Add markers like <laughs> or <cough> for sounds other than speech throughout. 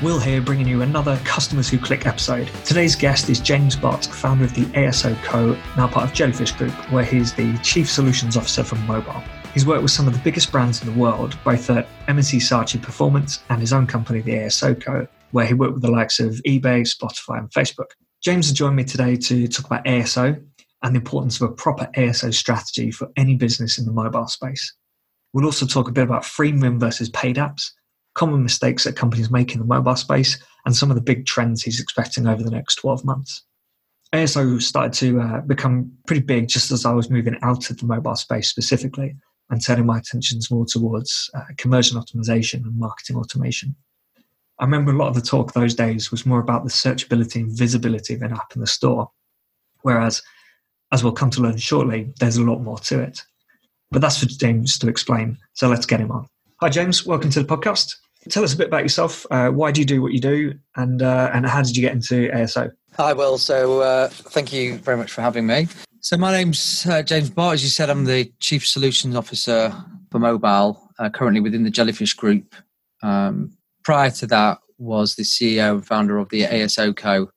Will here bringing you another Customers Who Click episode. Today's guest is James Bott, founder of the ASO Co., now part of Jellyfish Group, where he's the Chief Solutions Officer for mobile. He's worked with some of the biggest brands in the world, both at M&C Saatchi Performance and his own company, the ASO Co., where he worked with the likes of eBay, Spotify, and Facebook. James has joined me today to talk about ASO and the importance of a proper ASO strategy for any business in the mobile space. We'll also talk a bit about freemium versus paid apps common mistakes that companies make in the mobile space, and some of the big trends he's expecting over the next 12 months. ASO started to uh, become pretty big just as I was moving out of the mobile space specifically and turning my attentions more towards uh, conversion optimization and marketing automation. I remember a lot of the talk those days was more about the searchability and visibility of an app in the store, whereas, as we'll come to learn shortly, there's a lot more to it. But that's for James to explain, so let's get him on. Hi, James. Welcome to the podcast. Tell us a bit about yourself. Uh, why do you do what you do, and uh, and how did you get into ASO? Hi, Will. So uh, thank you very much for having me. So my name's uh, James Bott. As you said, I'm the Chief Solutions Officer for mobile, uh, currently within the Jellyfish Group. Um, prior to that, was the CEO and founder of the ASO Co,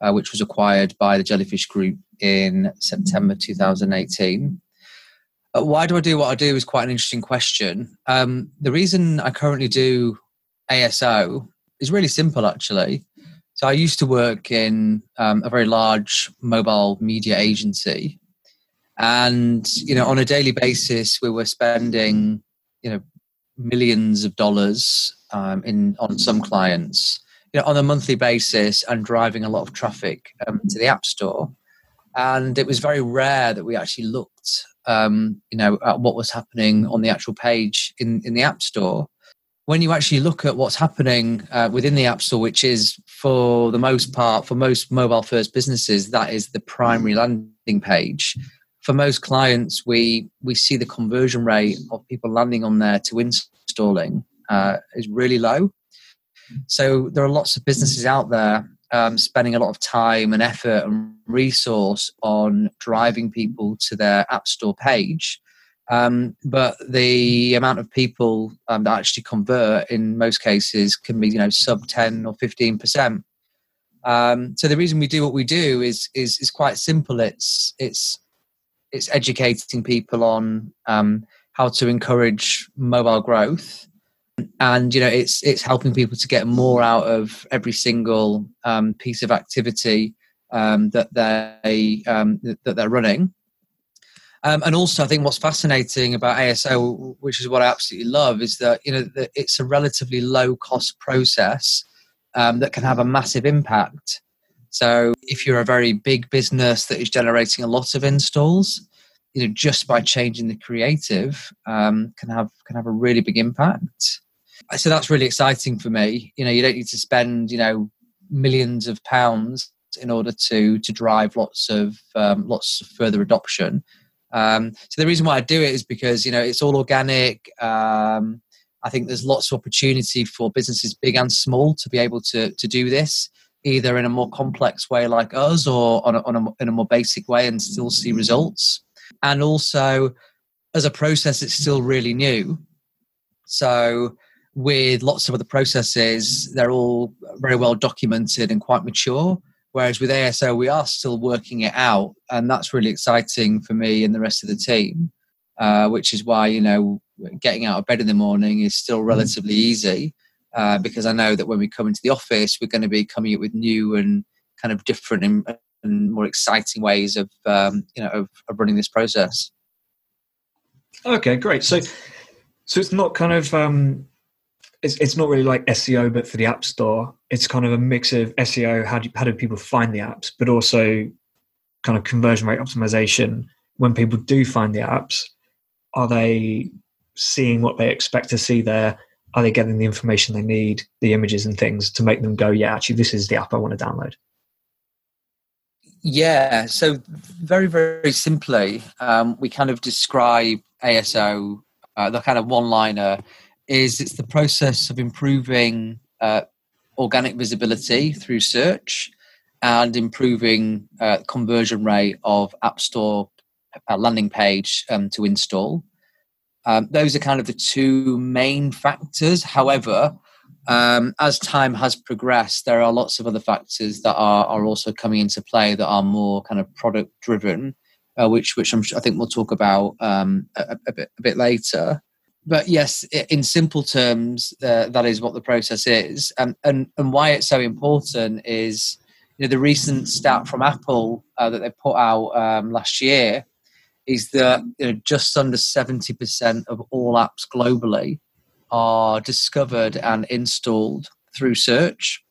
uh, which was acquired by the Jellyfish Group in September 2018. Uh, why do I do what I do is quite an interesting question. Um, the reason I currently do ASO is really simple, actually. So I used to work in um, a very large mobile media agency, and you know, on a daily basis, we were spending you know millions of dollars um, in on some clients, you know, on a monthly basis, and driving a lot of traffic um, to the app store. And it was very rare that we actually looked, um, you know, at what was happening on the actual page in in the app store when you actually look at what's happening uh, within the App Store, which is for the most part, for most mobile first businesses, that is the primary landing page. For most clients, we, we see the conversion rate of people landing on there to installing uh, is really low. So there are lots of businesses out there um, spending a lot of time and effort and resource on driving people to their App Store page um, but the amount of people um, that actually convert in most cases can be, you know, sub 10 or 15%. Um, so the reason we do what we do is, is, is quite simple. It's, it's, it's educating people on um, how to encourage mobile growth. And, you know, it's, it's helping people to get more out of every single um, piece of activity um, that they, that they're running. Um, and also, I think what's fascinating about ASO, which is what I absolutely love, is that you know that it's a relatively low cost process um, that can have a massive impact. So, if you're a very big business that is generating a lot of installs, you know, just by changing the creative, um, can have can have a really big impact. So that's really exciting for me. You know, you don't need to spend you know millions of pounds in order to to drive lots of um, lots of further adoption um, so the reason why I do it is because you know it's all organic. Um, I think there's lots of opportunity for businesses, big and small, to be able to to do this either in a more complex way like us or on a, on a, in a more basic way and still see results. And also, as a process, it's still really new. So with lots of other processes, they're all very well documented and quite mature. Whereas with ASO, we are still working it out, and that's really exciting for me and the rest of the team. Uh, which is why you know getting out of bed in the morning is still mm. relatively easy uh, because I know that when we come into the office, we're going to be coming up with new and kind of different and, and more exciting ways of um, you know of, of running this process. Okay, great. So, so it's not kind of um, it's, it's not really like SEO, but for the App Store, it's kind of a mix of SEO. How do how do people find the apps, but also kind of conversion rate optimization. When people do find the apps, are they seeing what they expect to see there? Are they getting the information they need, the images and things to make them go, yeah, actually, this is the app I want to download? Yeah, so very, very simply, um, we kind of describe ASO, uh, the kind of one liner is it's the process of improving uh, organic visibility through search and improving uh, conversion rate of App Store uh, landing page um, to install. Um, those are kind of the two main factors. However, um, as time has progressed, there are lots of other factors that are, are also coming into play that are more kind of product driven, uh, which which I'm, i think we'll talk about um, a, a, bit, a bit later. But yes, in simple terms, uh, that is what the process is, and and and why it's so important is you know the recent stat from Apple uh, that they put out um, last year is that you know, just under seventy percent of all apps globally are discovered and installed through search.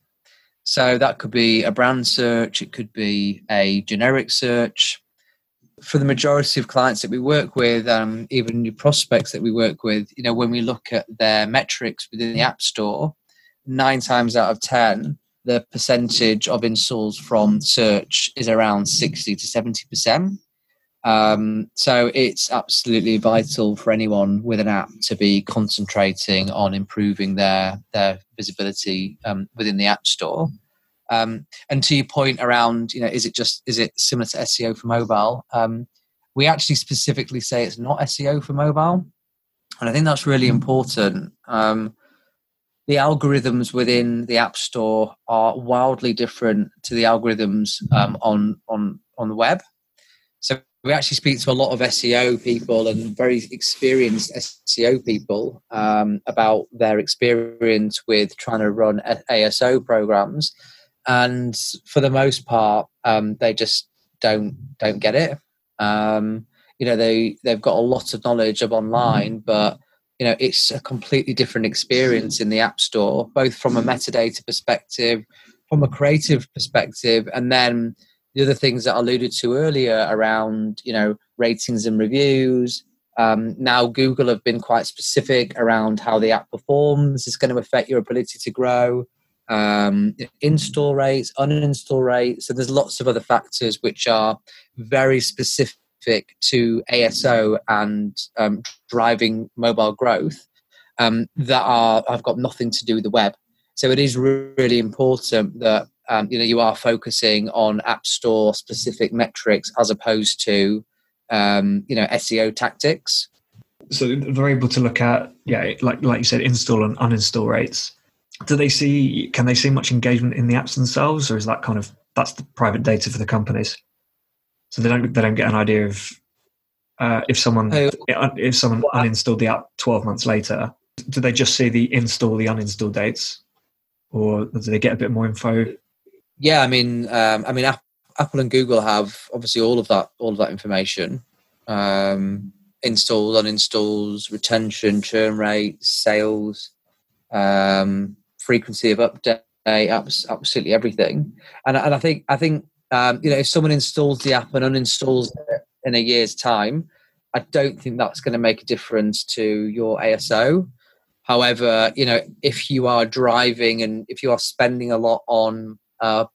So that could be a brand search, it could be a generic search. For the majority of clients that we work with, um, even new prospects that we work with, you know, when we look at their metrics within the App Store, nine times out of ten, the percentage of installs from search is around 60 to 70 percent. Um, so it's absolutely vital for anyone with an app to be concentrating on improving their their visibility um, within the app store. Um, and to your point around, you know, is it just is it similar to SEO for mobile? Um, we actually specifically say it's not SEO for mobile, and I think that's really important. Um, the algorithms within the app store are wildly different to the algorithms um, on on on the web. So we actually speak to a lot of SEO people and very experienced SEO people um, about their experience with trying to run ASO programs, and for the most part, um, they just don't don't get it. Um, you know, they they've got a lot of knowledge of online, but you know, it's a completely different experience in the App Store, both from a metadata perspective, from a creative perspective, and then the other things that I alluded to earlier around, you know, ratings and reviews. Um, now Google have been quite specific around how the app performs. It's going to affect your ability to grow. Um, install rates, uninstall rates. So there's lots of other factors which are very specific to ASO and um, driving mobile growth um, that are I've got nothing to do with the web. So it is really important that um, you know you are focusing on app store specific metrics as opposed to um, you know SEO tactics. So they're able to look at yeah, like like you said, install and uninstall rates. Do they see? Can they see much engagement in the apps themselves, or is that kind of that's the private data for the companies? So they don't they don't get an idea of uh, if someone oh. if someone uninstalled the app twelve months later. Do they just see the install the uninstall dates, or do they get a bit more info yeah, I mean, um, I mean, Apple and Google have obviously all of that, all of that information. Um, installs, uninstalls, retention, churn rates, sales, um, frequency of update, absolutely everything. And, and I think, I think, um, you know, if someone installs the app and uninstalls it in a year's time, I don't think that's going to make a difference to your ASO. However, you know, if you are driving and if you are spending a lot on uh,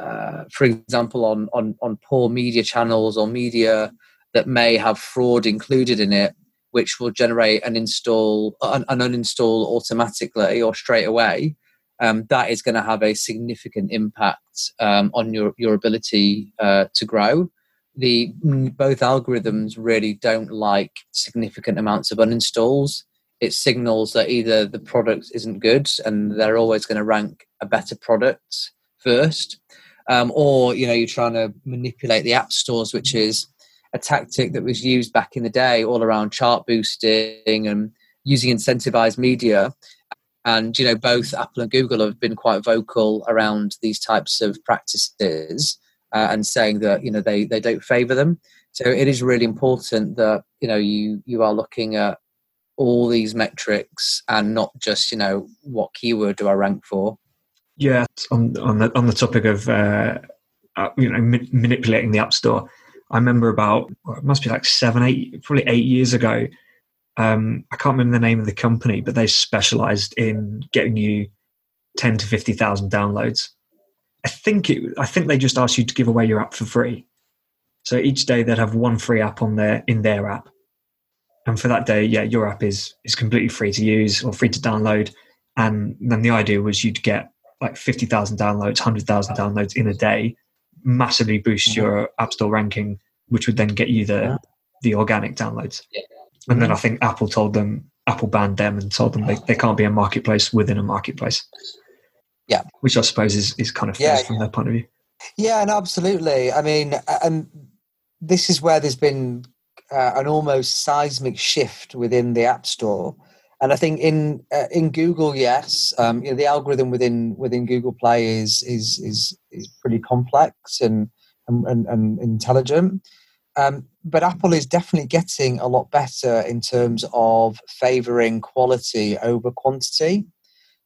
uh, for example, on, on, on poor media channels or media that may have fraud included in it, which will generate an install, an, an uninstall automatically or straight away. Um, that is going to have a significant impact um, on your, your ability uh, to grow. The both algorithms really don't like significant amounts of uninstalls. It signals that either the product isn't good and they're always going to rank a better product first, um, or you know you're trying to manipulate the app stores, which is a tactic that was used back in the day, all around chart boosting and using incentivized media. And you know both Apple and Google have been quite vocal around these types of practices uh, and saying that you know they they don't favour them. So it is really important that you know you you are looking at all these metrics and not just you know what keyword do I rank for. Yeah, on on the on the topic of uh, uh, you know ma- manipulating the app store, I remember about it must be like seven, eight, probably eight years ago. Um, I can't remember the name of the company, but they specialised in getting you ten to fifty thousand downloads. I think it. I think they just asked you to give away your app for free. So each day they'd have one free app on their in their app, and for that day, yeah, your app is is completely free to use or free to download. And then the idea was you'd get like 50,000 downloads, 100,000 downloads in a day, massively boost mm-hmm. your App Store ranking, which would then get you the, the organic downloads. And then I think Apple told them Apple banned them and told them they, they can't be a marketplace within a marketplace. Yeah. Which I suppose is, is kind of fair Yeah, from yeah. their point of view. Yeah, and absolutely. I mean, and this is where there's been uh, an almost seismic shift within the App Store. And I think in uh, in Google, yes, um, you know, the algorithm within within Google Play is is is is pretty complex and and, and, intelligent. Um, but Apple is definitely getting a lot better in terms of favoring quality over quantity.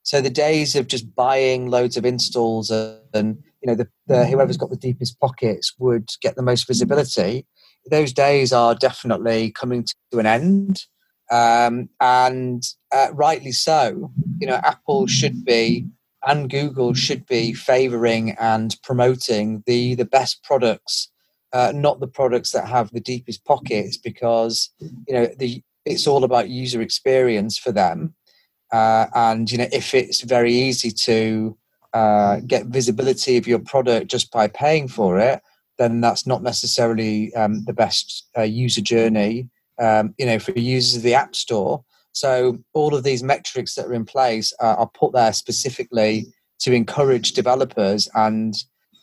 So the days of just buying loads of installs and you know the, the whoever's got the deepest pockets would get the most visibility. Those days are definitely coming to an end, um, and uh, rightly so. You know, Apple should be and Google should be favoring and promoting the the best products, uh, not the products that have the deepest pockets, because you know the it's all about user experience for them. Uh, and you know, if it's very easy to uh, get visibility of your product just by paying for it, then that's not necessarily um, the best uh, user journey. Um, you know, for users of the App Store. So all of these metrics that are in place uh, are put there specifically to encourage developers and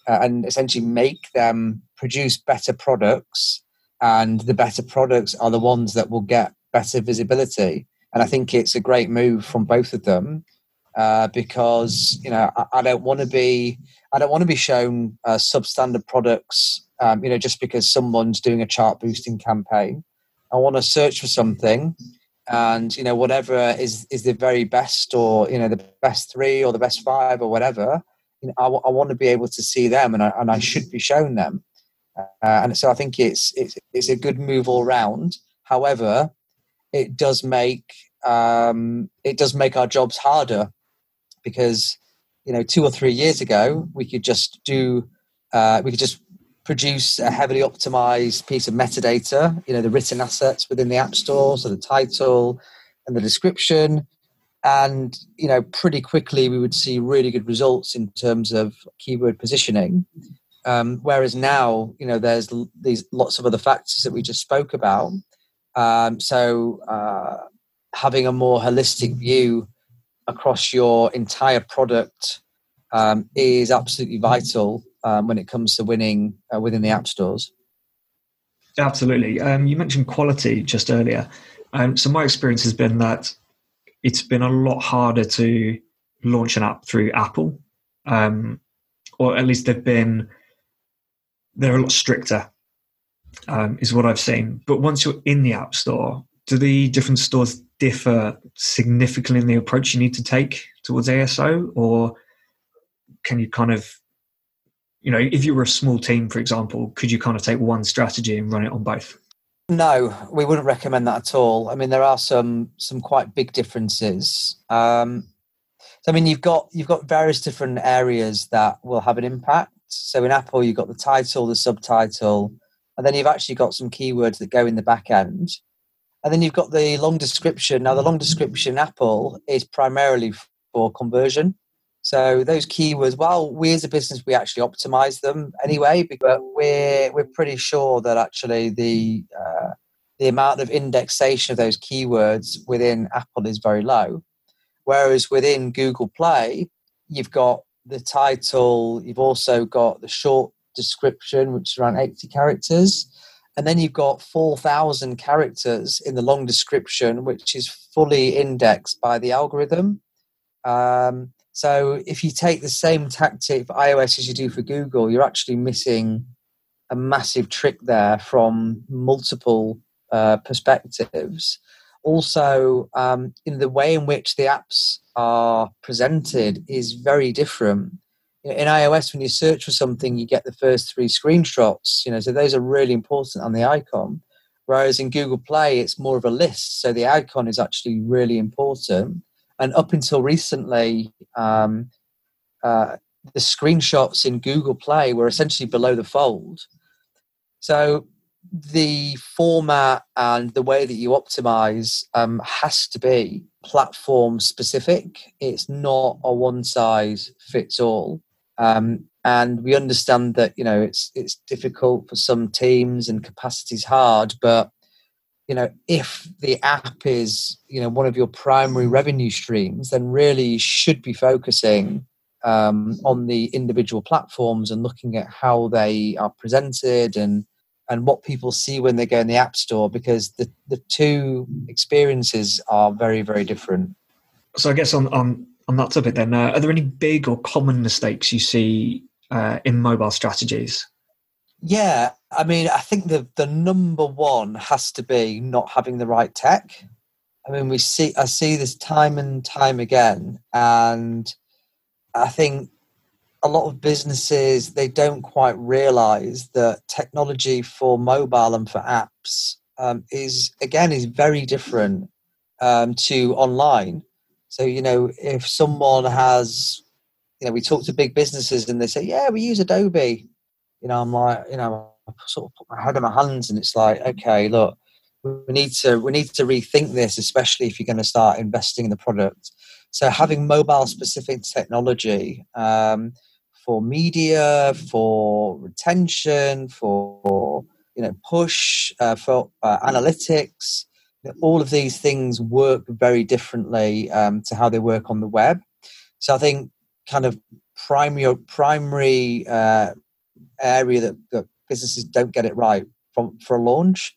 uh, and essentially make them produce better products. And the better products are the ones that will get better visibility. And I think it's a great move from both of them uh, because you know I, I don't want to be I don't want to be shown uh, substandard products. Um, you know, just because someone's doing a chart boosting campaign, I want to search for something, and you know whatever is is the very best, or you know the best three, or the best five, or whatever. You know, I, w- I want to be able to see them, and I, and I should be shown them. Uh, and so I think it's it's it's a good move all round. However, it does make um, it does make our jobs harder because you know two or three years ago we could just do uh, we could just produce a heavily optimized piece of metadata you know the written assets within the app store so the title and the description. And you know pretty quickly we would see really good results in terms of keyword positioning. Um, whereas now you know there's these lots of other factors that we just spoke about. Um, so uh, having a more holistic view across your entire product um, is absolutely vital um, when it comes to winning uh, within the app stores. Absolutely. Um, you mentioned quality just earlier. Um, so my experience has been that it's been a lot harder to launch an app through Apple, um, or at least they've been they're a lot stricter, um, is what I've seen. But once you're in the App Store, do the different stores differ significantly in the approach you need to take towards ASO, or can you kind of you know, if you were a small team, for example, could you kind of take one strategy and run it on both? No, we wouldn't recommend that at all. I mean, there are some some quite big differences. Um, I mean, you've got you've got various different areas that will have an impact. So, in Apple, you've got the title, the subtitle, and then you've actually got some keywords that go in the back end, and then you've got the long description. Now, the long description Apple is primarily for conversion. So those keywords, well, we as a business we actually optimize them anyway, but we're we're pretty sure that actually the uh, the amount of indexation of those keywords within Apple is very low, whereas within Google Play, you've got the title, you've also got the short description, which is around eighty characters, and then you've got four thousand characters in the long description, which is fully indexed by the algorithm. Um, so if you take the same tactic for iOS as you do for Google, you're actually missing a massive trick there from multiple uh, perspectives. Also, um, in the way in which the apps are presented is very different. In iOS, when you search for something, you get the first three screenshots. You know, so those are really important on the icon. Whereas in Google Play, it's more of a list, so the icon is actually really important and up until recently, um, uh, the screenshots in Google Play were essentially below the fold. So the format and the way that you optimize um, has to be platform specific. It's not a one size fits all. Um, and we understand that you know it's it's difficult for some teams and capacity's hard, but you know, if the app is, you know, one of your primary revenue streams, then really you should be focusing um, on the individual platforms and looking at how they are presented and and what people see when they go in the app store because the, the two experiences are very very different. So i guess on on, on that topic then uh, are there any big or common mistakes you see uh, in mobile strategies? Yeah i mean i think the the number one has to be not having the right tech. I mean we see i see this time and time again and i think a lot of businesses they don't quite realize that technology for mobile and for apps um, is again is very different um, to online. So you know if someone has you know we talk to big businesses and they say yeah we use adobe. You know i'm like you know sort of put my head in my hands and it's like okay look we need to we need to rethink this especially if you're going to start investing in the product so having mobile specific technology um, for media, for retention, for you know push, uh, for uh, analytics. All of these things work very differently um, to how they work on the web. So I think kind of primary primary uh, area that, that businesses don't get it right from for a launch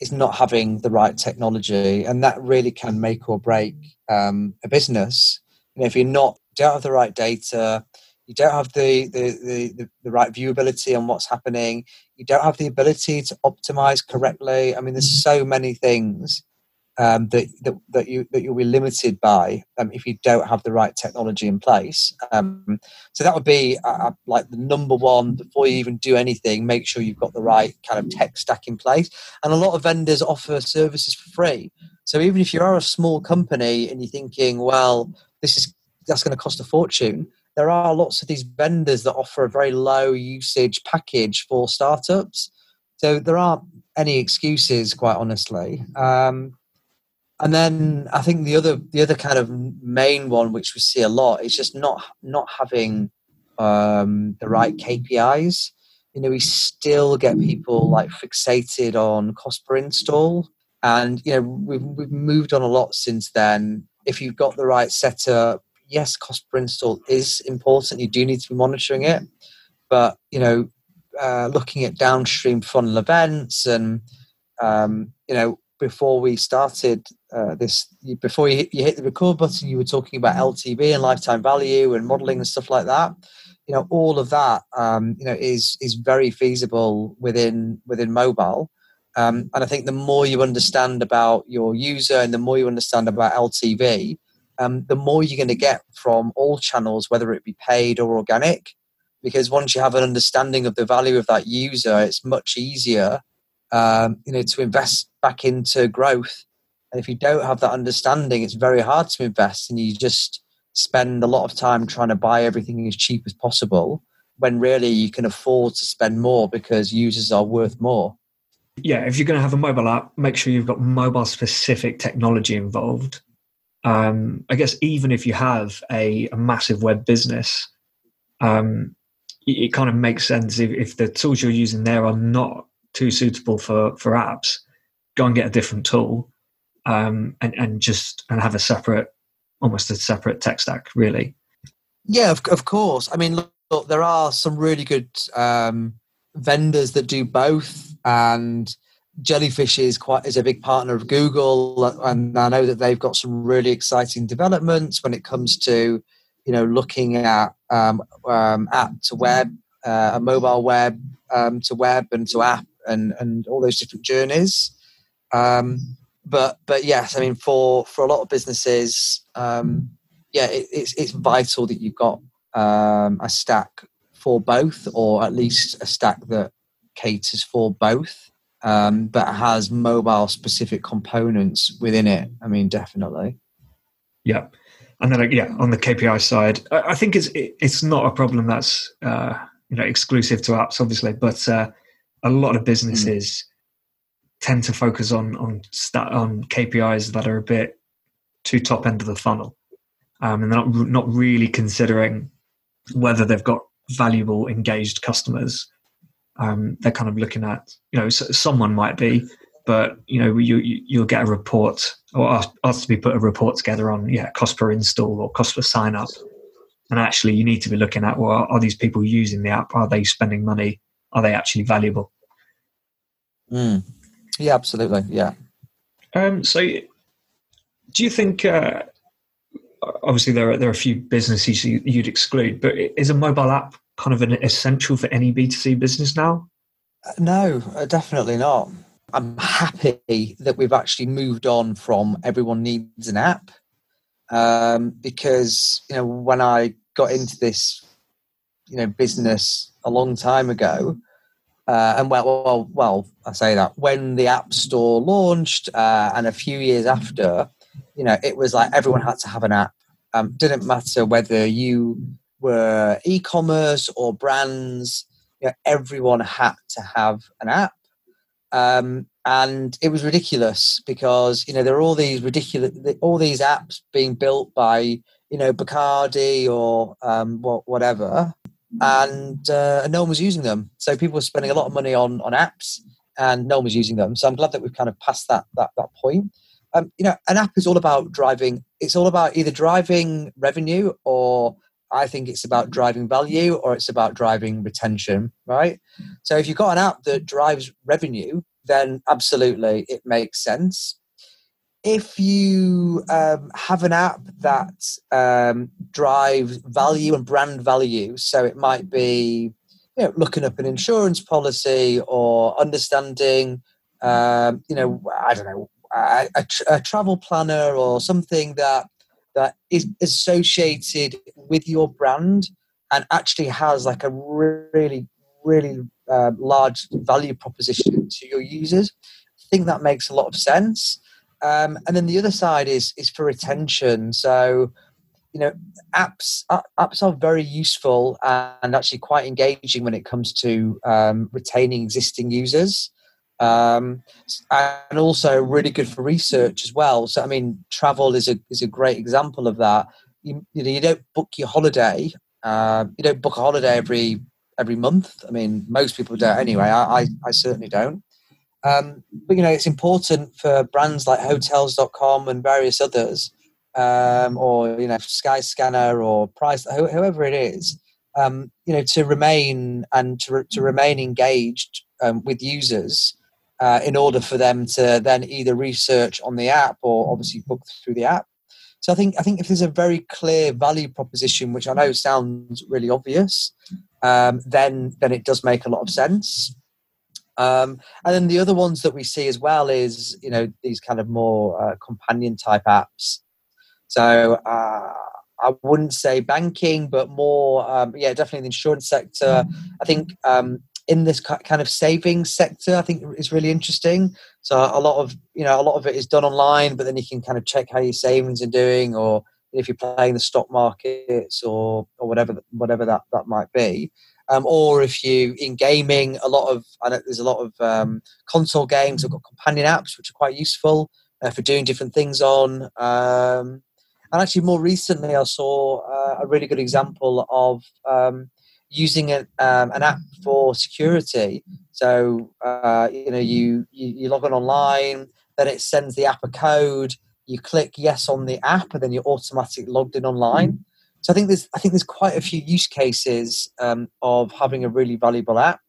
is not having the right technology, and that really can make or break um, a business. You know, if you're not don't have the right data, you don't have the, the, the, the, right viewability on what's happening you don't have the ability to optimize correctly i mean there's so many things um, that, that, that you that you'll be limited by um, if you don't have the right technology in place um, so that would be uh, uh, like the number one before you even do anything make sure you've got the right kind of tech stack in place and a lot of vendors offer services for free so even if you are a small company and you're thinking well this is that's going to cost a fortune there are lots of these vendors that offer a very low usage package for startups. So there aren't any excuses, quite honestly. Um, and then I think the other the other kind of main one, which we see a lot, is just not not having um, the right KPIs. You know, we still get people like fixated on cost per install, and you know we've we've moved on a lot since then. If you've got the right setup, yes, cost per install is important. You do need to be monitoring it, but you know, uh, looking at downstream funnel events and um, you know, before we started uh, this, before you, you hit the record button, you were talking about LTV and lifetime value and modeling and stuff like that. You know, all of that, um, you know, is is very feasible within within mobile. Um, and I think the more you understand about your user and the more you understand about LTV, um, the more you're going to get from all channels, whether it be paid or organic. Because once you have an understanding of the value of that user, it's much easier, um, you know, to invest back into growth. And if you don't have that understanding, it's very hard to invest, and you just spend a lot of time trying to buy everything as cheap as possible. When really you can afford to spend more because users are worth more. Yeah, if you're going to have a mobile app, make sure you've got mobile specific technology involved um, I guess even if you have a, a massive web business, um, it, it, kind of makes sense if, if, the tools you're using there are not too suitable for, for apps, go and get a different tool um, and, and just and have a separate, almost a separate tech stack, really. Yeah, of, of course. I mean, look, look, there are some really good um, vendors that do both, and Jellyfish is quite is a big partner of Google, and I know that they've got some really exciting developments when it comes to, you know, looking at um, um, app to web, uh, a mobile web um, to web and to app, and and all those different journeys. Um, but but yes, I mean for for a lot of businesses, um, yeah, it, it's it's vital that you've got um, a stack for both, or at least a stack that caters for both um, but has mobile specific components within it. I mean, definitely. Yeah. And then, yeah, on the KPI side, I think it's it's not a problem that's uh, you know exclusive to apps, obviously, but uh, a lot of businesses mm. Tend to focus on on stat, on KPIs that are a bit too top end of the funnel, um, and they're not not really considering whether they've got valuable engaged customers. Um, they're kind of looking at you know someone might be but you know you, you will get a report or ask, ask to be put a report together on yeah cost per install or cost per sign up. And actually you need to be looking at well are these people using the app? Are they spending money? Are they actually valuable? Mm. Yeah absolutely. Yeah. Um, so do you think uh, obviously there are there are a few businesses you'd exclude but is a mobile app kind of an essential for any b2c business now? Uh, no uh, definitely not. I'm happy that we've actually moved on from everyone needs an app um, because you know when I got into this you know business a long time ago, uh, and well, well, well, I say that when the App Store launched, uh, and a few years after, you know, it was like everyone had to have an app. Um, didn't matter whether you were e-commerce or brands. You know, everyone had to have an app. Um, and it was ridiculous because you know there are all these ridiculous all these apps being built by you know Bacardi or um, whatever, and uh, no one was using them. So people were spending a lot of money on on apps, and no one was using them. So I'm glad that we've kind of passed that that that point. Um, you know, an app is all about driving. It's all about either driving revenue or I think it's about driving value or it's about driving retention, right? So if you've got an app that drives revenue, then absolutely it makes sense. If you um, have an app that um, drives value and brand value, so it might be you know, looking up an insurance policy or understanding, um, you know, I don't know, a, a, travel planner or something that that is associated with your brand and actually has like a really really uh, large value proposition to your users. I think that makes a lot of sense um, and then the other side is is for retention so you know apps apps are very useful and actually quite engaging when it comes to um, retaining existing users um, and also really good for research as well. So, I mean, travel is a is a great example of that. You, you know, you don't book your holiday. Uh, you don't book a holiday every every month. I mean, most people don't anyway. I I, I certainly don't. Um, but you know, it's important for brands like Hotels.com and various others, um, or you know, Skyscanner or Price, whoever it is. Um, you know, to remain and to, to remain engaged um, with users uh, in order for them to then either research on the app or obviously book through the app. So I think I think if there's a very clear value proposition, which I know sounds really obvious, um, then then it does make a lot of sense. Um, and then the other ones that we see as well is you know these kind of more uh, companion type apps. So uh, I wouldn't say banking, but more um, yeah, definitely the insurance sector. I think um, in this kind of savings sector, I think is really interesting. So a lot of you know a lot of it is done online, but then you can kind of check how your savings are doing, or if you're playing the stock markets or or whatever whatever that that might be. Um, or if you in gaming, a lot of I know there's a lot of um, console games. I've got companion apps which are quite useful uh, for doing different things on. Um, and actually, more recently, I saw uh, a really good example of um, using an, um, an app for security. So uh, you know you, you, you log on online, then it sends the app a code. You click yes on the app, and then you're automatically logged in online. So I think there's I think there's quite a few use cases um, of having a really valuable app.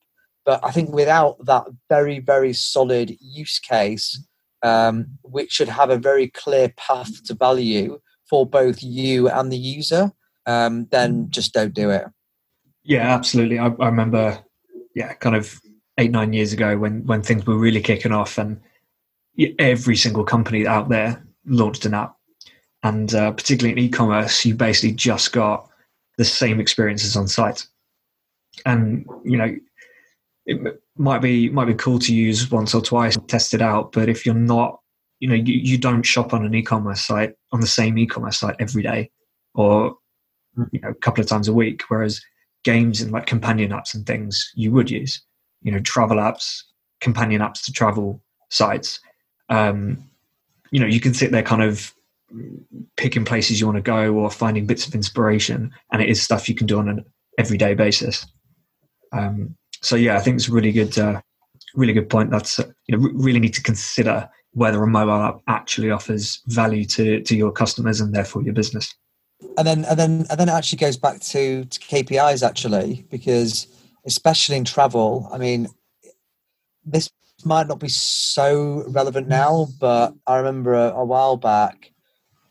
But I think without that very very solid use case, um, which should have a very clear path to value for both you and the user, um, then just don't do it. Yeah, absolutely. I, I remember, yeah, kind of eight nine years ago when when things were really kicking off, and every single company out there launched an app, and uh, particularly in e-commerce, you basically just got the same experiences on site, and you know it might be might be cool to use once or twice and test it out, but if you're not, you know, you, you don't shop on an e-commerce site on the same e-commerce site every day or you know a couple of times a week, whereas games and like companion apps and things you would use you know travel apps companion apps to travel sites um, you know you can sit there kind of picking places you want to go or finding bits of inspiration and it is stuff you can do on an everyday basis um, so yeah i think it's really good uh, really good point. That's uh, you know really need to consider whether a mobile app actually offers value to to your customers and therefore your business. And then and then and then it actually goes back to, to KPIs actually because especially in travel, I mean, this might not be so relevant now, but I remember a, a while back,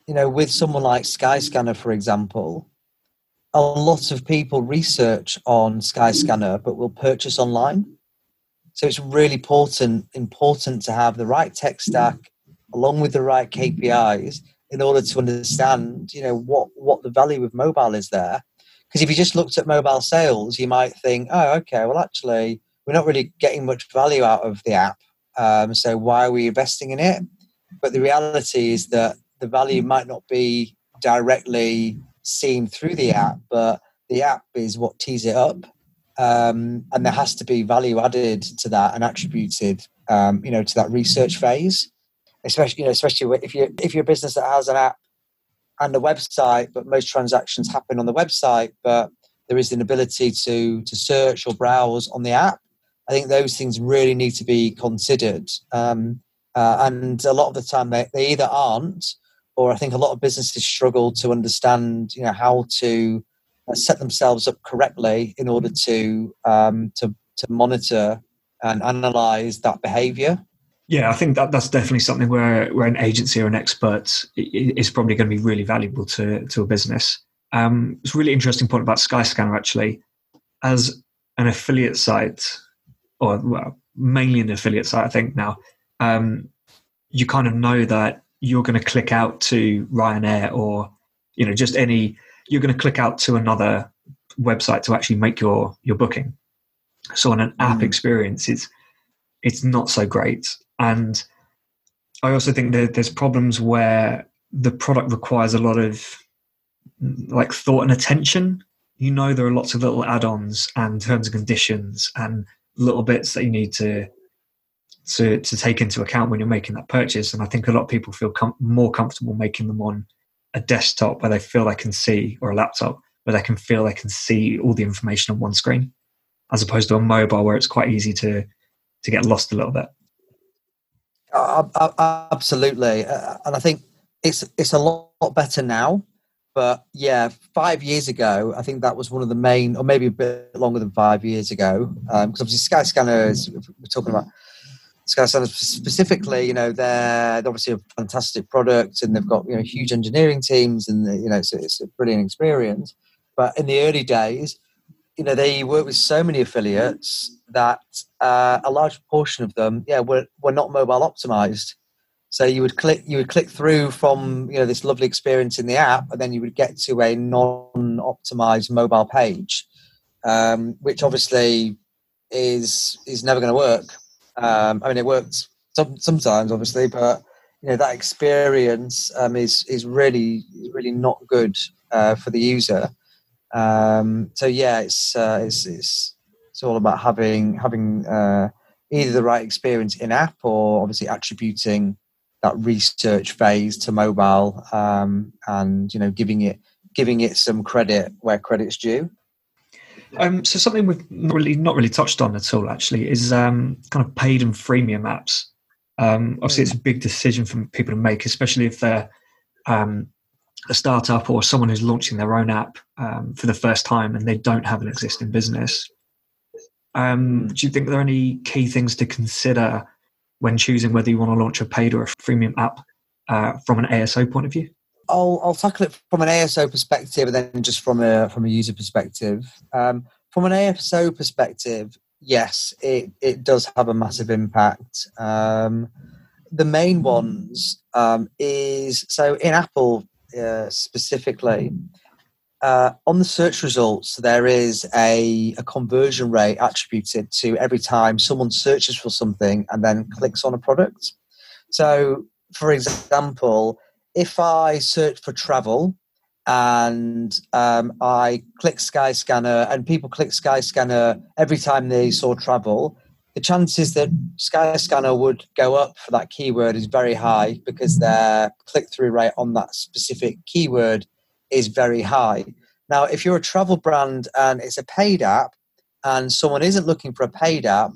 you know, with someone like Skyscanner, for example, a lot of people research on Skyscanner but will purchase online. So it's really important important to have the right tech stack along with the right KPIs in order to understand, you know, what what the value of mobile is there. Because if you just looked at mobile sales, you might think, oh, okay, well, actually, we're not really getting much value out of the app. Um, so why are we investing in it? But the reality is that the value might not be directly seen through the app, but the app is what tees it up. Um, and there has to be value added to that and attributed, um, you know, to that research phase. Especially, you know, especially if you if you're a business that has an app and a website, but most transactions happen on the website, but there is an ability to to search or browse on the app. I think those things really need to be considered. Um, uh, and a lot of the time, they, they either aren't, or I think a lot of businesses struggle to understand, you know, how to uh, set themselves up correctly in order to um, to to monitor and analyze that behavior. Yeah, I think that that's definitely something where where an agency or an expert is probably going to be really valuable to to a business. Um, it's a really interesting point about Skyscanner actually, as an affiliate site or well, mainly an affiliate site, I think now, um, you kind of know that you're going to click out to Ryanair or you know just any you're going to click out to another website to actually make your your booking. So on an app mm. experience, it's it's not so great, and I also think that there's problems where the product requires a lot of like thought and attention. You know, there are lots of little add-ons and terms and conditions and little bits that you need to to to take into account when you're making that purchase. And I think a lot of people feel com- more comfortable making them on a desktop where they feel they can see, or a laptop where they can feel they can see all the information on one screen, as opposed to a mobile where it's quite easy to to get lost a little bit. Uh, absolutely, uh, and I think it's it's a lot better now but yeah, five years ago, I think that was one of the main, or maybe a bit longer than five years ago, because um, obviously Skyscanner is we're talking about Skyscanner specifically. You know, they're, obviously a fantastic product, and they've got you know huge engineering teams, and you know it's, it's a brilliant experience. But in the early days, you know, they work with so many affiliates that uh, a large portion of them, yeah, were were not mobile optimized. So you would click you would click through from you know this lovely experience in the app, and then you would get to a non-optimized mobile page, um, which obviously is is never going to work. Um, I mean, it works some, sometimes, obviously, but you know that experience um, is is really really not good uh, for the user. Um, so yeah, it's, uh, it's it's it's all about having having uh, either the right experience in app or obviously attributing that research phase to mobile um, and you know giving it giving it some credit where credit's due um, so something we've not really not really touched on at all actually is um, kind of paid and freemium apps um, obviously it's a big decision for people to make especially if they're um, a startup or someone who's launching their own app um, for the first time and they don't have an existing business um, do you think there are any key things to consider when choosing whether you want to launch a paid or a freemium app uh, from an ASO point of view? I'll, I'll tackle it from an ASO perspective and then just from a from a user perspective. Um, from an ASO perspective, yes, it, it does have a massive impact. Um, the main ones um, is so in Apple uh, specifically, uh, on the search results, there is a, a, conversion rate attributed to every time someone searches for something and then clicks on a product. So, for example, if I search for travel and um, I click Skyscanner and people click Skyscanner every time they saw travel, the chances that Skyscanner would go up for that keyword is very high because their click through rate on that specific keyword is very high. Now, if you're a travel brand and it's a paid app and someone isn't looking for a paid app,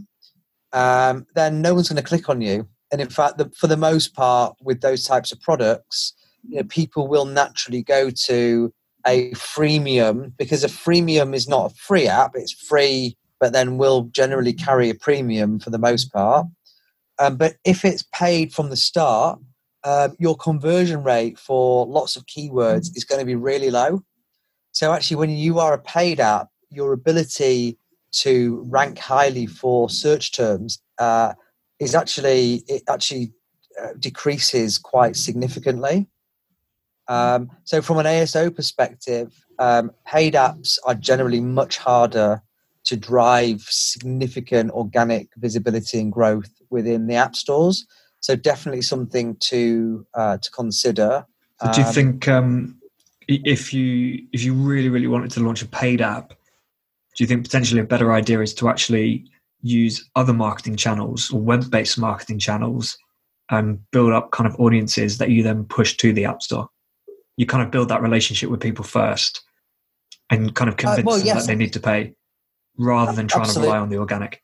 um, then no one's going to click on you. And in fact, the, for the most part, with those types of products, you know, people will naturally go to a freemium because a freemium is not a free app; it's free, but then will generally carry a premium for the most part. Um, but if it's paid from the start, um, your conversion rate for lots of keywords is going to be really low. So actually, when you are a paid app, your ability to rank highly for search terms uh, is actually it actually uh, decreases quite significantly. Um, so from an ASO perspective, um, paid apps are generally much harder to drive significant organic visibility and growth within the app stores. So definitely something to uh, to consider. Do you um, think um, if you if you really really wanted to launch a paid app, do you think potentially a better idea is to actually use other marketing channels or web based marketing channels and build up kind of audiences that you then push to the app store? You kind of build that relationship with people first and kind of uh, convince uh, well, yes. them that they need to pay rather than trying Absolutely. to rely on the organic.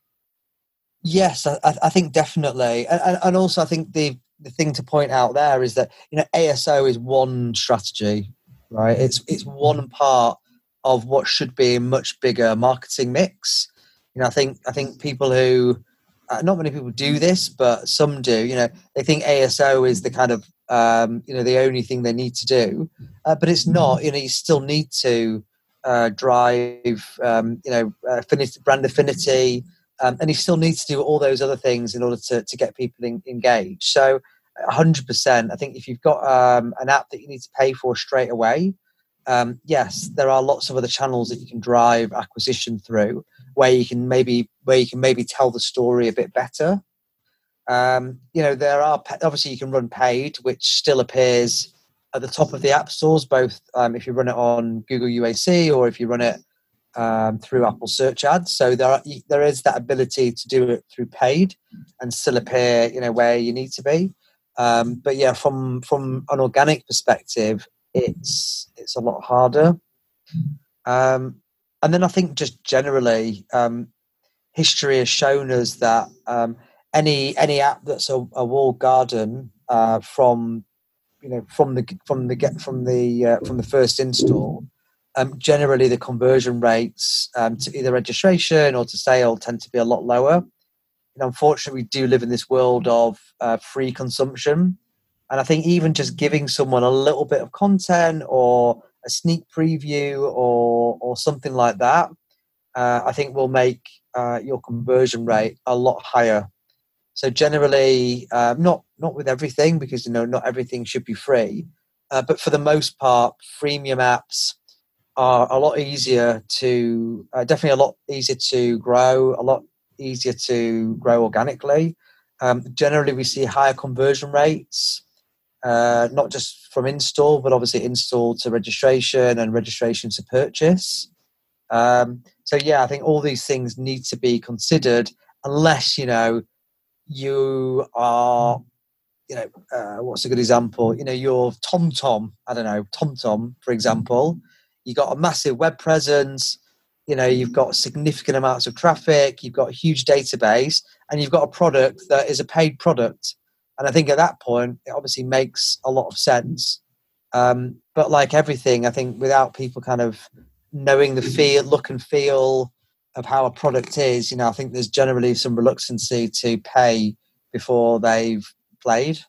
Yes, I, I think definitely, and, and, also I think the the thing to point out there is that you know ASO is one strategy, right? It's it's one part of what should be a much bigger marketing mix. You know, I think I think people who uh, not many people do this, but some do. You know, they think ASO is the kind of um, you know the only thing they need to do, uh, but it's not. You know, you still need to uh, drive, um, you know, uh, brand affinity, um, and you still need to do all those other things in order to, to get people in, engaged. So, 100%, I think if you've got um, an app that you need to pay for straight away, um, yes, there are lots of other channels that you can drive acquisition through, where you can maybe where you can maybe tell the story a bit better. Um, you know, there are obviously you can run paid, which still appears at the top of the app stores, both um, if you run it on Google UAC or if you run it um, through Apple Search Ads. So there are, there is that ability to do it through paid and still appear, you know, where you need to be. Um, but yeah, from from an organic perspective, it's it's a lot harder. Um, and then I think just generally, um, history has shown us that um, any any app that's a, a walled garden uh, from you know from the from the get from the uh, from the first install um, generally the conversion rates um, to either registration or to sale tend to be a lot lower. And unfortunately we do live in this world of uh, free consumption. And i think even just giving someone a little bit of content or a sneak preview or or something like that uh, i think will make uh, your conversion rate a lot higher so generally, um, not not with everything because you know not everything should be free, uh, but for the most part, freemium apps are a lot easier to uh, definitely a lot easier to grow, a lot easier to grow organically. Um, generally, we see higher conversion rates, uh, not just from install, but obviously install to registration and registration to purchase. Um, so yeah, I think all these things need to be considered, unless you know you are you know uh, what's a good example? You know your TomTom i don't know TomTom for example. You've got a massive web presence you know you've got significant amounts of traffic you've got a huge database and you've got a product that is a paid product and i think at that point it obviously makes a lot of sense um, but like everything i think without people kind of knowing the feel look and feel of how a product is, you know, I think there's generally some reluctancy to pay before they've played.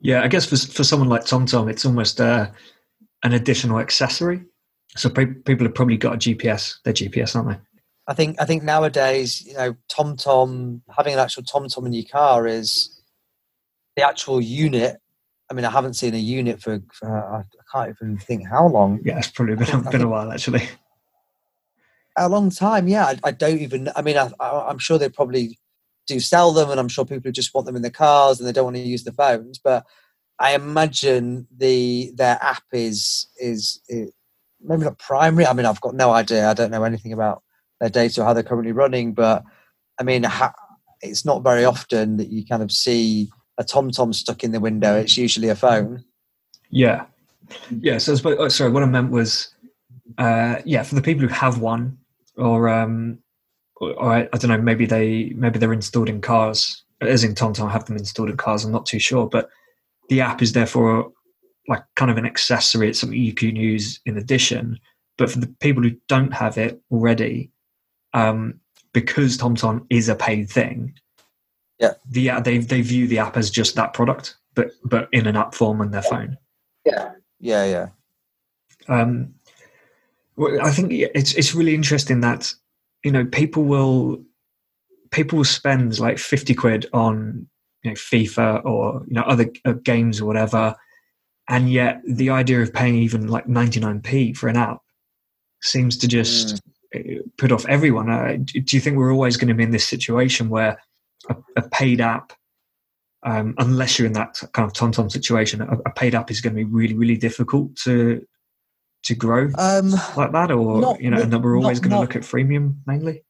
Yeah, I guess for for someone like TomTom, it's almost uh, an additional accessory. So people have probably got a GPS, their GPS, aren't they? I think I think nowadays, you know, TomTom having an actual TomTom in your car is the actual unit. I mean, I haven't seen a unit for, for I can't even think how long. Yeah, it's probably been, been a while actually a long time. Yeah, I, I don't even. I mean, I, am sure they probably do sell them, and I'm sure people just want them in their cars and they don't want to use the phones. But I imagine the their app is is, is maybe not primary. I mean, I've got no idea. I don't know anything about their data or how they're currently running. But I mean, it's not very often that you kind of see a TomTom stuck in the window. It's usually a phone. Yeah, yeah. So, oh, sorry, what I meant was, uh, yeah, for the people who have one, or um, or I, I don't know, maybe they maybe they're installed in cars, as in TomTom have them installed in cars. I'm not too sure, but the app is therefore like kind of an accessory. It's something you can use in addition. But for the people who don't have it already, um, because TomTom is a paid thing, yeah, the they they view the app as just that product, but but in an app form on their phone. Yeah, yeah, yeah. Um, well, I think it's it's really interesting that you know people will people will spend like fifty quid on you know FIFA or you know other uh, games or whatever, and yet the idea of paying even like ninety nine p for an app seems to just mm. put off everyone. Uh, do you think we're always going to be in this situation where a, a paid app um, unless you're in that kind of TomTom situation, a, a, paid app is going to be really, really difficult to to grow um, like that, or not, you know, and that we're always going to look at freemium mainly.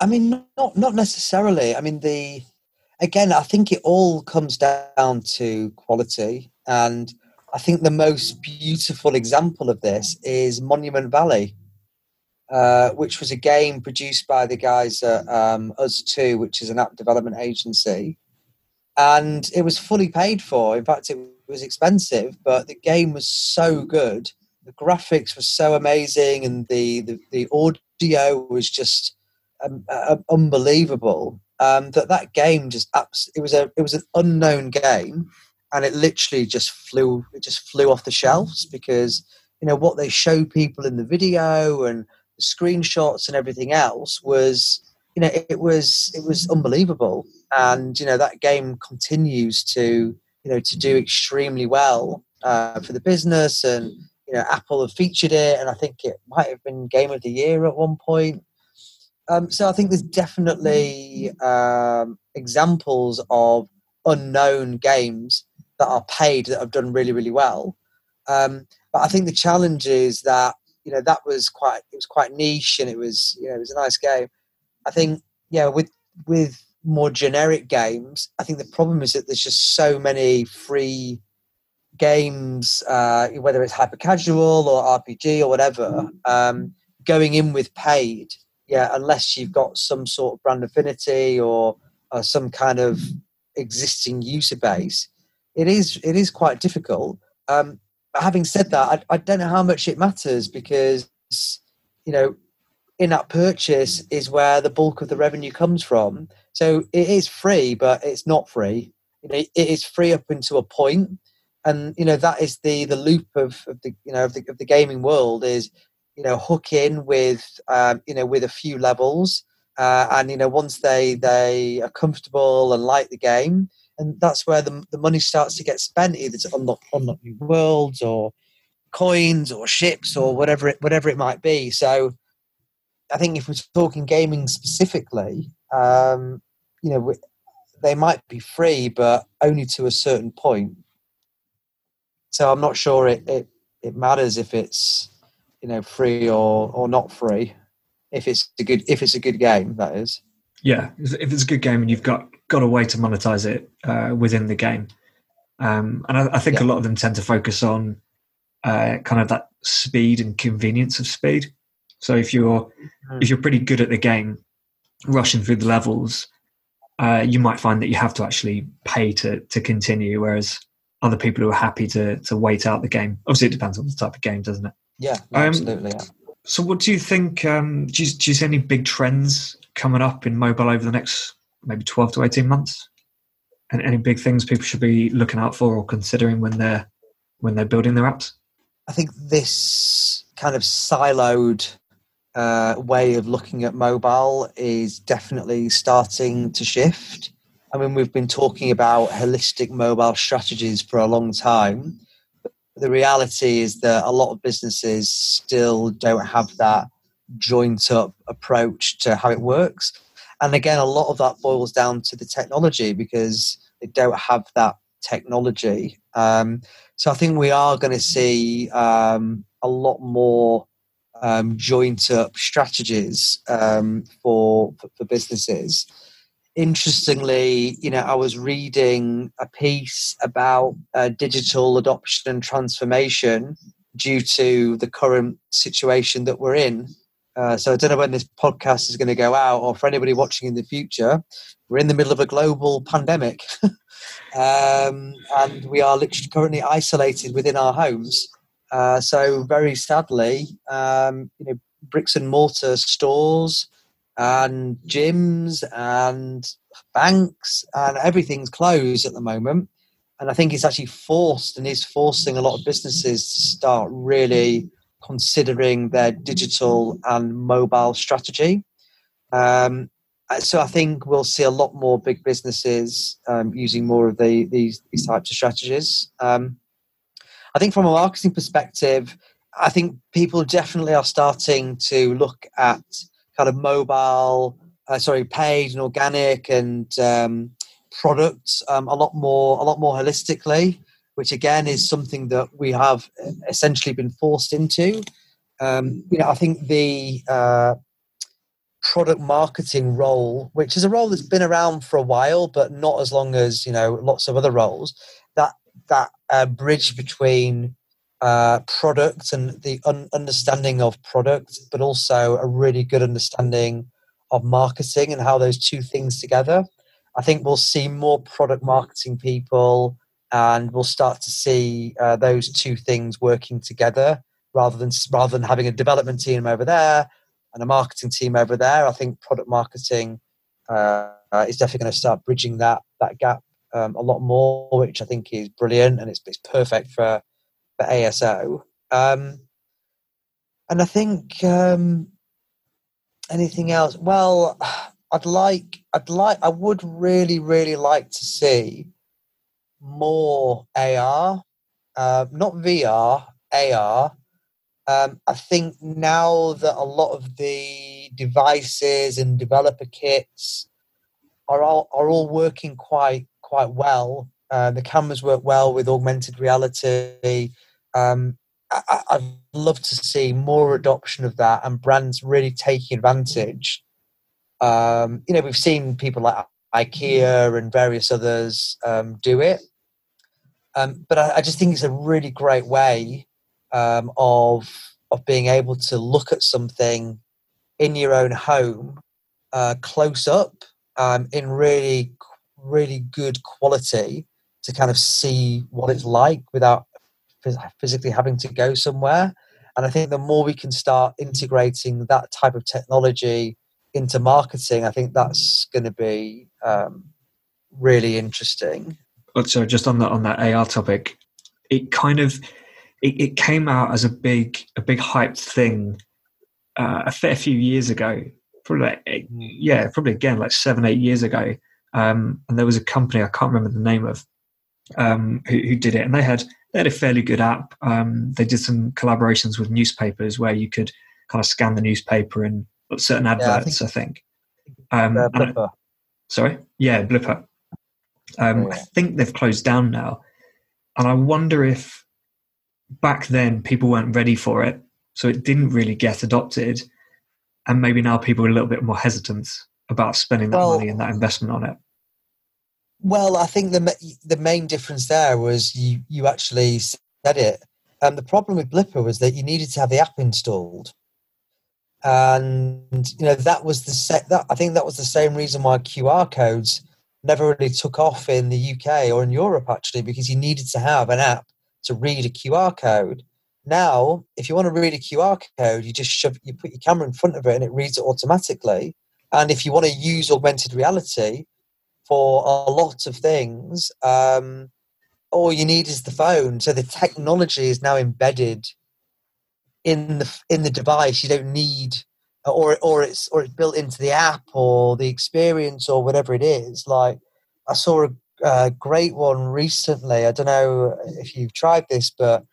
I mean, not not necessarily. I mean, the again, I think it all comes down to quality, and I think the most beautiful example of this is Monument Valley, uh, which was a game produced by the guys at um, Ustwo, which is an app development agency, and it was fully paid for. In fact, it was expensive, but the game was so good the graphics were so amazing and the the, the audio was just um, uh, unbelievable um, that that game just abs- it was a it was an unknown game and it literally just flew it just flew off the shelves because you know what they show people in the video and screenshots and everything else was you know it, was it was unbelievable and you know that game continues to you know to do extremely well uh, for the business and you know, Apple have featured it, and I think it might have been Game of the Year at one point. Um, so I think there's definitely um, examples of unknown games that are paid that have done really, really well. Um, but I think the challenge is that you know that was quite it was quite niche and it was you know it was a nice game. I think yeah with with more generic games, I think the problem is that there's just so many free games, uh, whether it's hyper casual or RPG or whatever, um, going in with paid, yeah, unless you've got some sort of brand affinity or, or some kind of existing user base, it is it is quite difficult. Um, having said that, I, I don't know how much it matters because you know in-app purchase is where the bulk of the revenue comes from. So it is free, but it's not free. It is free up until a point, and you know that is the the loop of, of the you know of the, of the gaming world is you know hook in with um, you know with a few levels uh, and you know once they they are comfortable and like the game and that's where the, the money starts to get spent either to unlock unlock new worlds or coins or ships or whatever it whatever it might be so i think if we're talking gaming specifically um, you know they might be free but only to a certain point so I'm not sure it, it, it matters if it's you know free or, or not free. If it's a good if it's a good game, that is. Yeah, if it's a good game and you've got got a way to monetize it uh, within the game, um, and I, I think yeah. a lot of them tend to focus on uh, kind of that speed and convenience of speed. So if you're mm. if you're pretty good at the game, rushing through the levels, uh, you might find that you have to actually pay to to continue. Whereas other people who are happy to to wait out the game. Obviously, it depends on the type of game, doesn't it? Yeah, um, absolutely. Yeah. So, what do you think? Um, do, you, do you see any big trends coming up in mobile over the next maybe twelve to eighteen months? And any big things people should be looking out for or considering when they're when they're building their apps? I think this kind of siloed uh, way of looking at mobile is definitely starting to shift. I mean, we've been talking about holistic mobile strategies for a long time. The reality is that a lot of businesses still don't have that joint up approach to how it works. And again, a lot of that boils down to the technology because they don't have that technology. Um, so I think we are going to see um, a lot more um, joint up strategies um, for, for businesses interestingly, you know, I was reading a piece about uh, digital adoption and transformation due to the current situation that we're in Uh, so I don't know when this podcast is going to go out, or for anybody watching in the future, we're in the middle of a global pandemic, <laughs> um, and we are literally currently isolated within our homes. Uh, so very sadly, um, you know, bricks and mortar stores and gyms and banks and everything's closed at the moment. And I think it's actually forced and is forcing a lot of businesses to start really considering their digital and mobile strategy. Um, so I think we'll see a lot more big businesses um, using more of the, these, these types of strategies. Um, I think from a marketing perspective, I think people definitely are starting to look at kind of mobile, uh, sorry, paid and organic and um, products um, a lot more, a lot more holistically which again is something that we have essentially been forced into. Um, you know, I think the uh, product marketing role, which is a role that's been around for a while, but not as long as you know lots of other roles. That that uh, bridge between uh, product and the un- understanding of product, but also a really good understanding of marketing and how those two things together. I think we'll see more product marketing people and we'll start to see uh, those two things working together rather than rather than having a development team over there and a marketing team over there. I think product marketing uh, is definitely going to start bridging that that gap um, a lot more, which I think is brilliant and it's, it's perfect for for ASO. Um, and I think um, anything else? Well, <sighs> I'd like, I'd like, I would really, really like to see more AR, uh, not VR, AR. Um, I think now that a lot of the devices and developer kits are all are all working quite quite well. Uh, the cameras work well with augmented reality. Um, I, I'd love to see more adoption of that and brands really taking advantage. Um, you know, we've seen people like IKEA and various others um, do it. Um, but I, I, just think it's a really great way um, of of being able to look at something in your own home, uh, close up, um, in really really good quality to kind of see what it's like without physically having to go somewhere. And I think the more we can start integrating that type of technology into marketing, I think that's going to be um, really interesting. So just on that on that AR topic, it kind of it, it came out as a big a big hyped thing uh, a fair few years ago. Probably like eight, yeah, probably again like seven eight years ago. Um, and there was a company I can't remember the name of um, who, who, did it, and they had they had a fairly good app. Um, they did some collaborations with newspapers where you could kind of scan the newspaper and certain adverts. Yeah, I think. I think. Um, Blippar. sorry, yeah, Blippar. Um, yeah. I think they've closed down now, and I wonder if back then people weren't ready for it, so it didn't really get adopted, and maybe now people are a little bit more hesitant about spending that well, money and that investment on it. Well, I think the the main difference there was you you actually said it. And um, the problem with Blippar was that you needed to have the app installed, and you know that was the set. That I think that was the same reason why QR codes never really took off in the UK or in Europe actually because you needed to have an app to read a QR code. Now, if you want to read a QR code, you just shove you put your camera in front of it and it reads it automatically. And if you want to use augmented reality for a lot of things, um, all you need is the phone. So the technology is now embedded in the in the device. You don't need or or it's or it's built into the app or the experience or whatever it is. Like I saw a, a great one recently. I don't know if you've tried this, but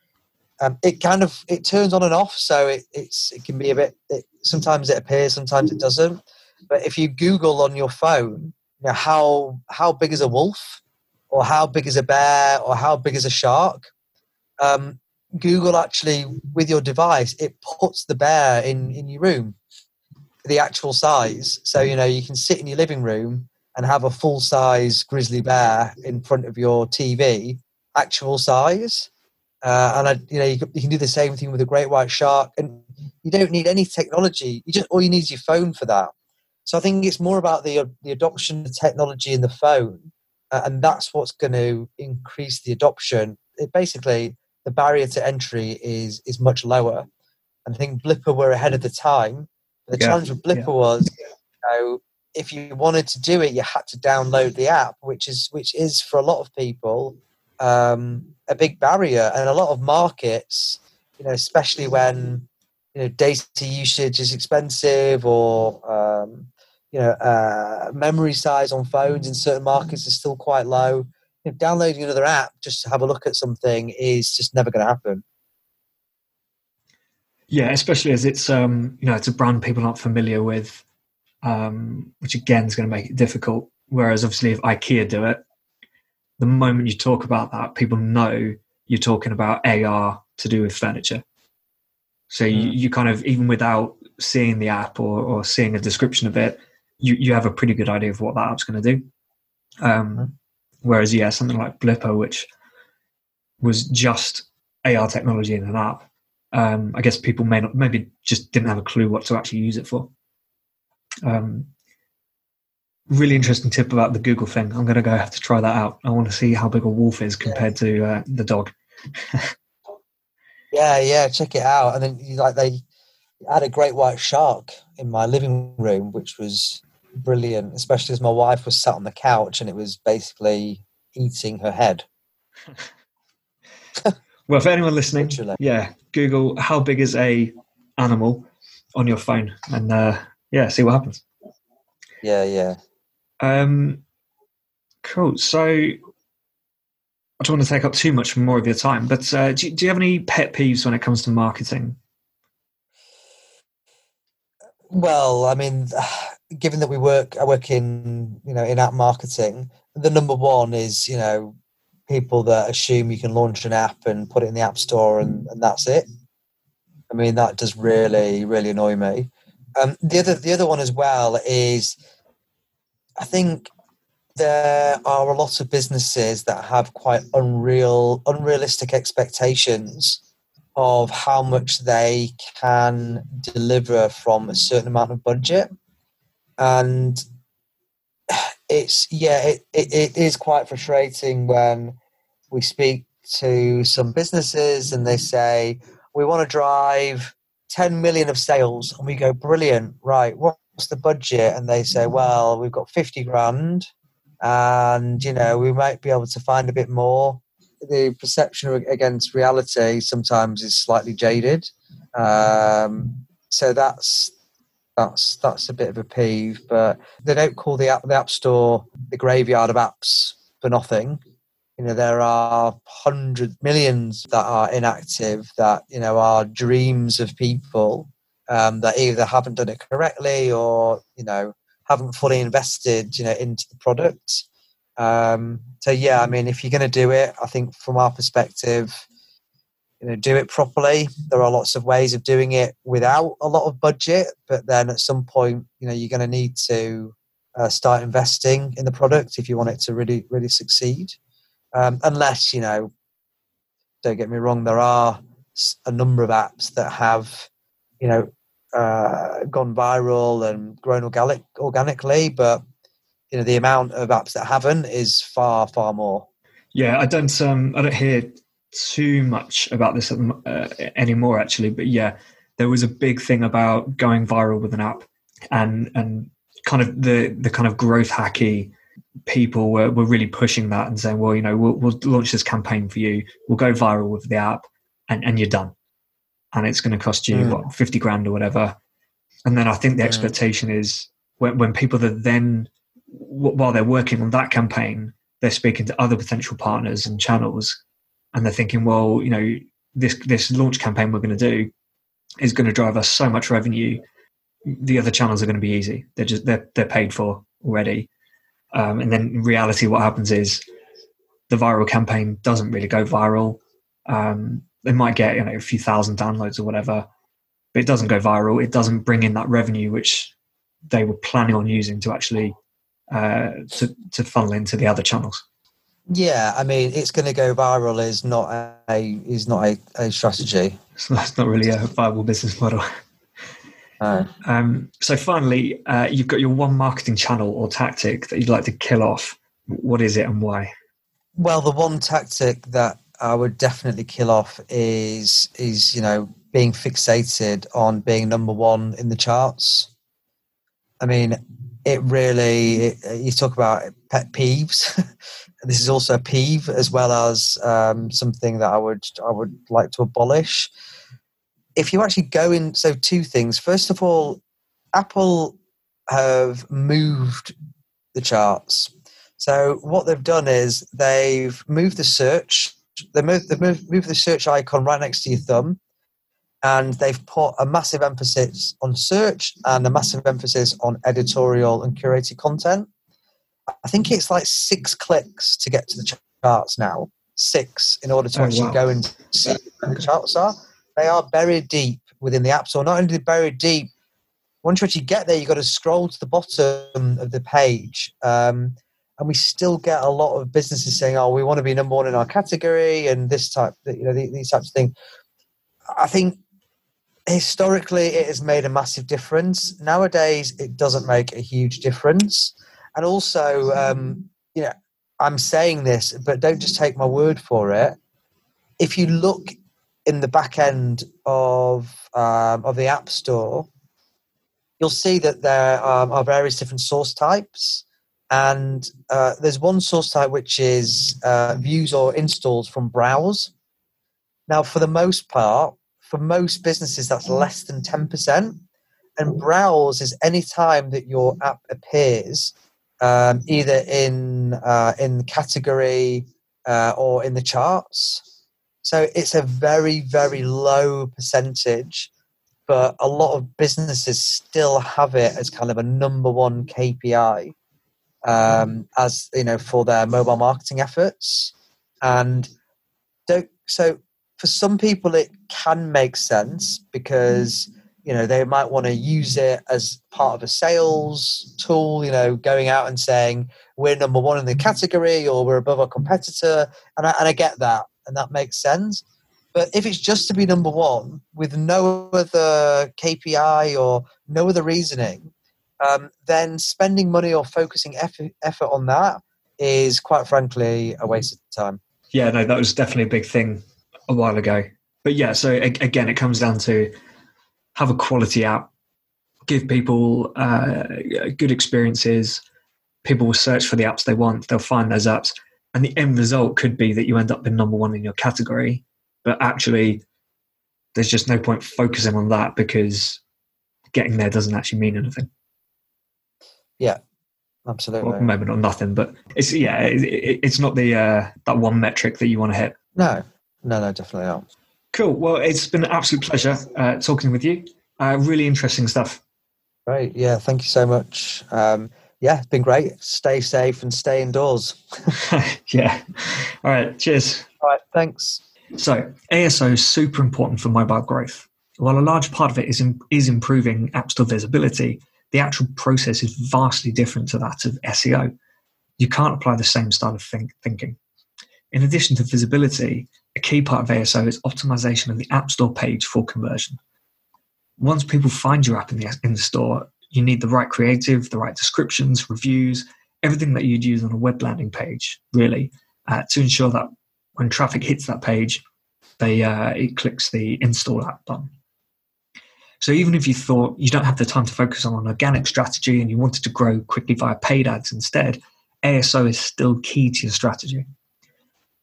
um, it kind of it turns on and off, so it, it's it can be a bit. It, sometimes it appears, sometimes it doesn't. But if you Google on your phone, you know how how big is a wolf, or how big is a bear, or how big is a shark, um, Google actually with your device it puts the bear in in your room the actual size. So, you know, you can sit in your living room and have a full size grizzly bear in front of your TV, actual size. Uh, and I, you know, you can, you can, do the same thing with a great white shark. And you don't need any technology. You just all you need is your phone for that. So I think it's more about the the adoption of technology in the phone, uh, and that's what's going to increase the adoption. It basically the barrier to entry is is much lower. And I think Blippar were ahead of the time. The yeah. challenge with Blippar yeah. was, you know, if you wanted to do it, you had to download the app, which is which is for a lot of people um, a big barrier, and a lot of markets, you know, especially when you know data usage is expensive or um, you know uh, memory size on phones in certain markets is still quite low. You know, downloading another app just to have a look at something is just never going to happen. Yeah, especially as it's um, you know it's a brand people aren't familiar with um, which again is going to make it difficult. Whereas obviously, if IKEA do it, the moment you talk about that, people know you're talking about AR to do with furniture. So mm. you, you, kind of even without seeing the app or, or seeing a description of it, you, you have a pretty good idea of what that app's going to do. Um, mm. Whereas, yeah, something like Blippar, which was just AR technology in an app, um, I guess people may not, maybe just didn't have a clue what to actually use it for. Um, really interesting tip about the Google thing. I'm going to go have to try that out. I want to see how big a wolf is compared to uh, the dog. <laughs> yeah, yeah, check it out. And then like they had a great white shark in my living room, which was brilliant, especially as my wife was sat on the couch and it was basically eating her head. <laughs> well, for anyone listening, Literally. yeah, Google how big is a animal on your phone and uh, yeah, see what happens. Yeah, yeah. Um, cool. So I don't want to take up too much more of your time, but uh, do, do you have any pet peeves when it comes to marketing? Well, I mean, given that we work, I work in you know in app marketing. The number one is you know people that assume you can launch an app and put it in the app store and, and that's it. I mean, that does really really annoy me. Um, the other the other one as well is I think there are a lot of businesses that have quite unreal unrealistic expectations of how much they can deliver from a certain amount of budget and it's yeah it, it, it is quite frustrating when we speak to some businesses and they say we want to drive 10 million of sales. And we go brilliant. Right what's the budget? And they say well we've got 50 grand and you know we might be able to find a bit more. The perception against reality sometimes is slightly jaded. Um, so that's that's that's a bit of a peeve but they don't call the app the app store the graveyard of apps for nothing. You know there are hundreds millions that are inactive that you know are dreams of people um, that either haven't done it correctly or you know haven't fully invested you know into the product. Um, so yeah i mean if you're going to do it i think from our perspective you know do it properly. There are lots of ways of doing it without a lot of budget but then at some point you know you're going to need to uh, start investing in the product if you want it to really really succeed. Um, unless you know don't get me wrong there are a number of apps that have you know uh, gone viral and grown organic organically but you know the amount of apps that haven't is far far more. Yeah i don't um i don't hear too much about this uh, anymore actually but yeah there was a big thing about going viral with an app and and kind of the the kind of growth hacky people were, were really pushing that and saying, well, you know, we'll, we'll launch this campaign for you. We'll go viral with the app and, and you're done. And it's going to cost you, mm. what, 50 grand or whatever. And then I think the mm. expectation is when, when people that then, while they're working on that campaign, they're speaking to other potential partners and channels and they're thinking, well, you know, this, this launch campaign we're going to do is going to drive us so much revenue. The other channels are going to be easy. They're just, they're, they're paid for already um, and then in reality, what happens is the viral campaign doesn't really go viral. Um, might get you know a few thousand downloads or whatever, but it doesn't go viral. It doesn't bring in that revenue which they were planning on using to actually uh, to to funnel into the other channels. Yeah, I mean, it's going to go viral is not a is not a, a strategy. So <laughs> that's not really a viable business model. Um, so finally, uh, you've got your one marketing channel or tactic that you'd like to kill off. What is it and why? Well, the one tactic that I would definitely kill off is is you know being fixated on being number one in the charts. I mean, it really it, you talk about pet peeves. <laughs> this is also a peeve as well as um, something that I would I would like to abolish. If you actually go in, so two things. First of all, Apple have moved the charts. So what they've done is they've moved the search. They moved, they've moved, moved the search icon right next to your thumb, and they've put a massive emphasis on search and a massive emphasis on editorial and curated content. I think it's like six clicks to get to the charts now. Six in order to Oh, actually wow. go and see where the charts are. They are buried deep within the app store. Not only buried deep, once you actually get there, you've got to scroll to the bottom of the page. Um, and we still get a lot of businesses saying, "Oh, we want to be number one in our category," and this type, you know, these, these types of things. I think historically it has made a massive difference. Nowadays, it doesn't make a huge difference. And also, um, you know, I'm saying this, but don't just take my word for it. If you look in the back end of um, of the App Store, you'll see that there um, are various different source types. And uh, there's one source type which is uh, views or installs from browse. Now, for the most part, for most businesses, that's less than 10%. And browse is any time that your app appears, um, either in, uh, in the category uh, or in the charts. So it's a very, very low percentage, but a lot of businesses still have it as kind of a number one KPI um, as you know for their mobile marketing efforts. And so for some people, it can make sense because you know they might want to use it as part of a sales tool. You know, going out and saying we're number one in the category or we're above our competitor, and I, and I get that, and that makes sense. But if it's just to be number one with no other KPI or no other reasoning, um, then spending money or focusing effort, effort on that is quite frankly a waste of time. Yeah, no, that was definitely a big thing a while ago. But yeah, so again, it comes down to have a quality app, give people uh, good experiences. People will search for the apps they want, they'll find those apps. And the end result could be that you end up in number one in your category. But actually, there's just no point focusing on that because getting there doesn't actually mean anything. Yeah, absolutely. Well, maybe not nothing, but it's yeah, it, it, it's not the uh, that one metric that you want to hit. No, no, no, definitely not. Cool. Well, it's been an absolute pleasure uh, talking with you. Uh, really interesting stuff. Great. Yeah, thank you so much. Um, yeah, it's been great. Stay safe and stay indoors. <laughs> <laughs> yeah. All right. Cheers. All right, thanks. So ASO is super important for mobile growth. While a large part of it is in, is improving App Store visibility, the actual process is vastly different to that of SEO. You can't apply the same style of think, thinking. In addition to visibility, a key part of ASO is optimization of the App Store page for conversion. Once people find your app in the, in the store, you need the right creative, the right descriptions, reviews, everything that you'd use on a web landing page, really, uh, to ensure that when traffic hits that page, they uh, it clicks the install app button. So even if you thought you don't have the time to focus on an organic strategy and you wanted to grow quickly via paid ads instead, ASO is still key to your strategy.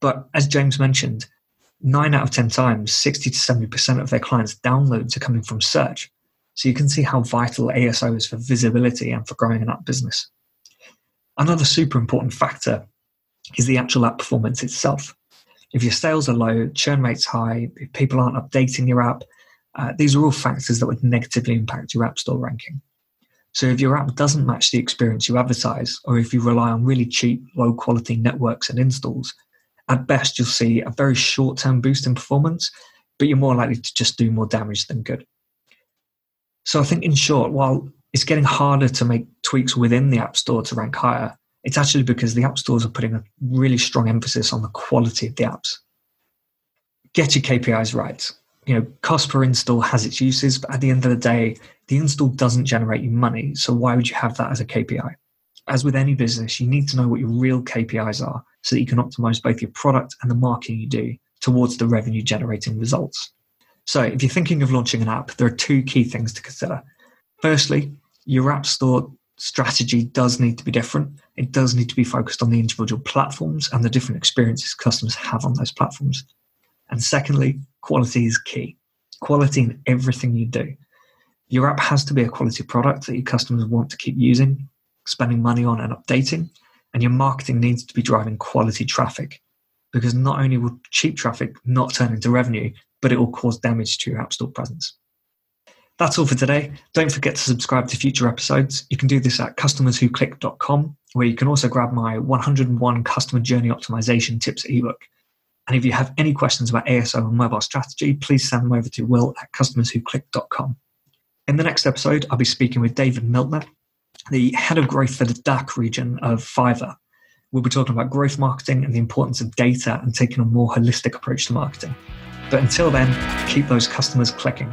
But as James mentioned, nine out of 10 times, 60 to 70% of their clients' downloads are coming from search. So you can see how vital ASO is for visibility and for growing an app business. Another super important factor is the actual app performance itself. If your sales are low, churn rates high, if people aren't updating your app, uh, these are all factors that would negatively impact your App Store ranking. So if your app doesn't match the experience you advertise, or if you rely on really cheap, low quality networks and installs, at best you'll see a very short term boost in performance, but you're more likely to just do more damage than good. So I think in short, while it's getting harder to make tweaks within the App Store to rank higher, it's actually because the app stores are putting a really strong emphasis on the quality of the apps. Get your KPIs right. You know, cost per install has its uses, but at the end of the day, the install doesn't generate you money. So why would you have that as a KPI? As with any business, you need to know what your real KPIs are so that you can optimize both your product and the marketing you do towards the revenue generating results. So, if you're thinking of launching an app, there are two key things to consider. Firstly, your app store strategy does need to be different. It does need to be focused on the individual platforms and the different experiences customers have on those platforms. And secondly, quality is key. Quality in everything you do. Your app has to be a quality product that your customers want to keep using, spending money on, and updating. And your marketing needs to be driving quality traffic because not only will cheap traffic not turn into revenue, but it will cause damage to your App Store presence. That's all for today. Don't forget to subscribe to future episodes. You can do this at customerswhoclick.com, where you can also grab my 101 customer journey optimization tips ebook. And if you have any questions about ASO and mobile strategy, please send them over to will at customerswhoclick.com. In the next episode, I'll be speaking with David Miltner, the head of growth for the DACH region of Fiverr. We'll be talking about growth marketing and the importance of data and taking a more holistic approach to marketing. But until then, keep those customers clicking.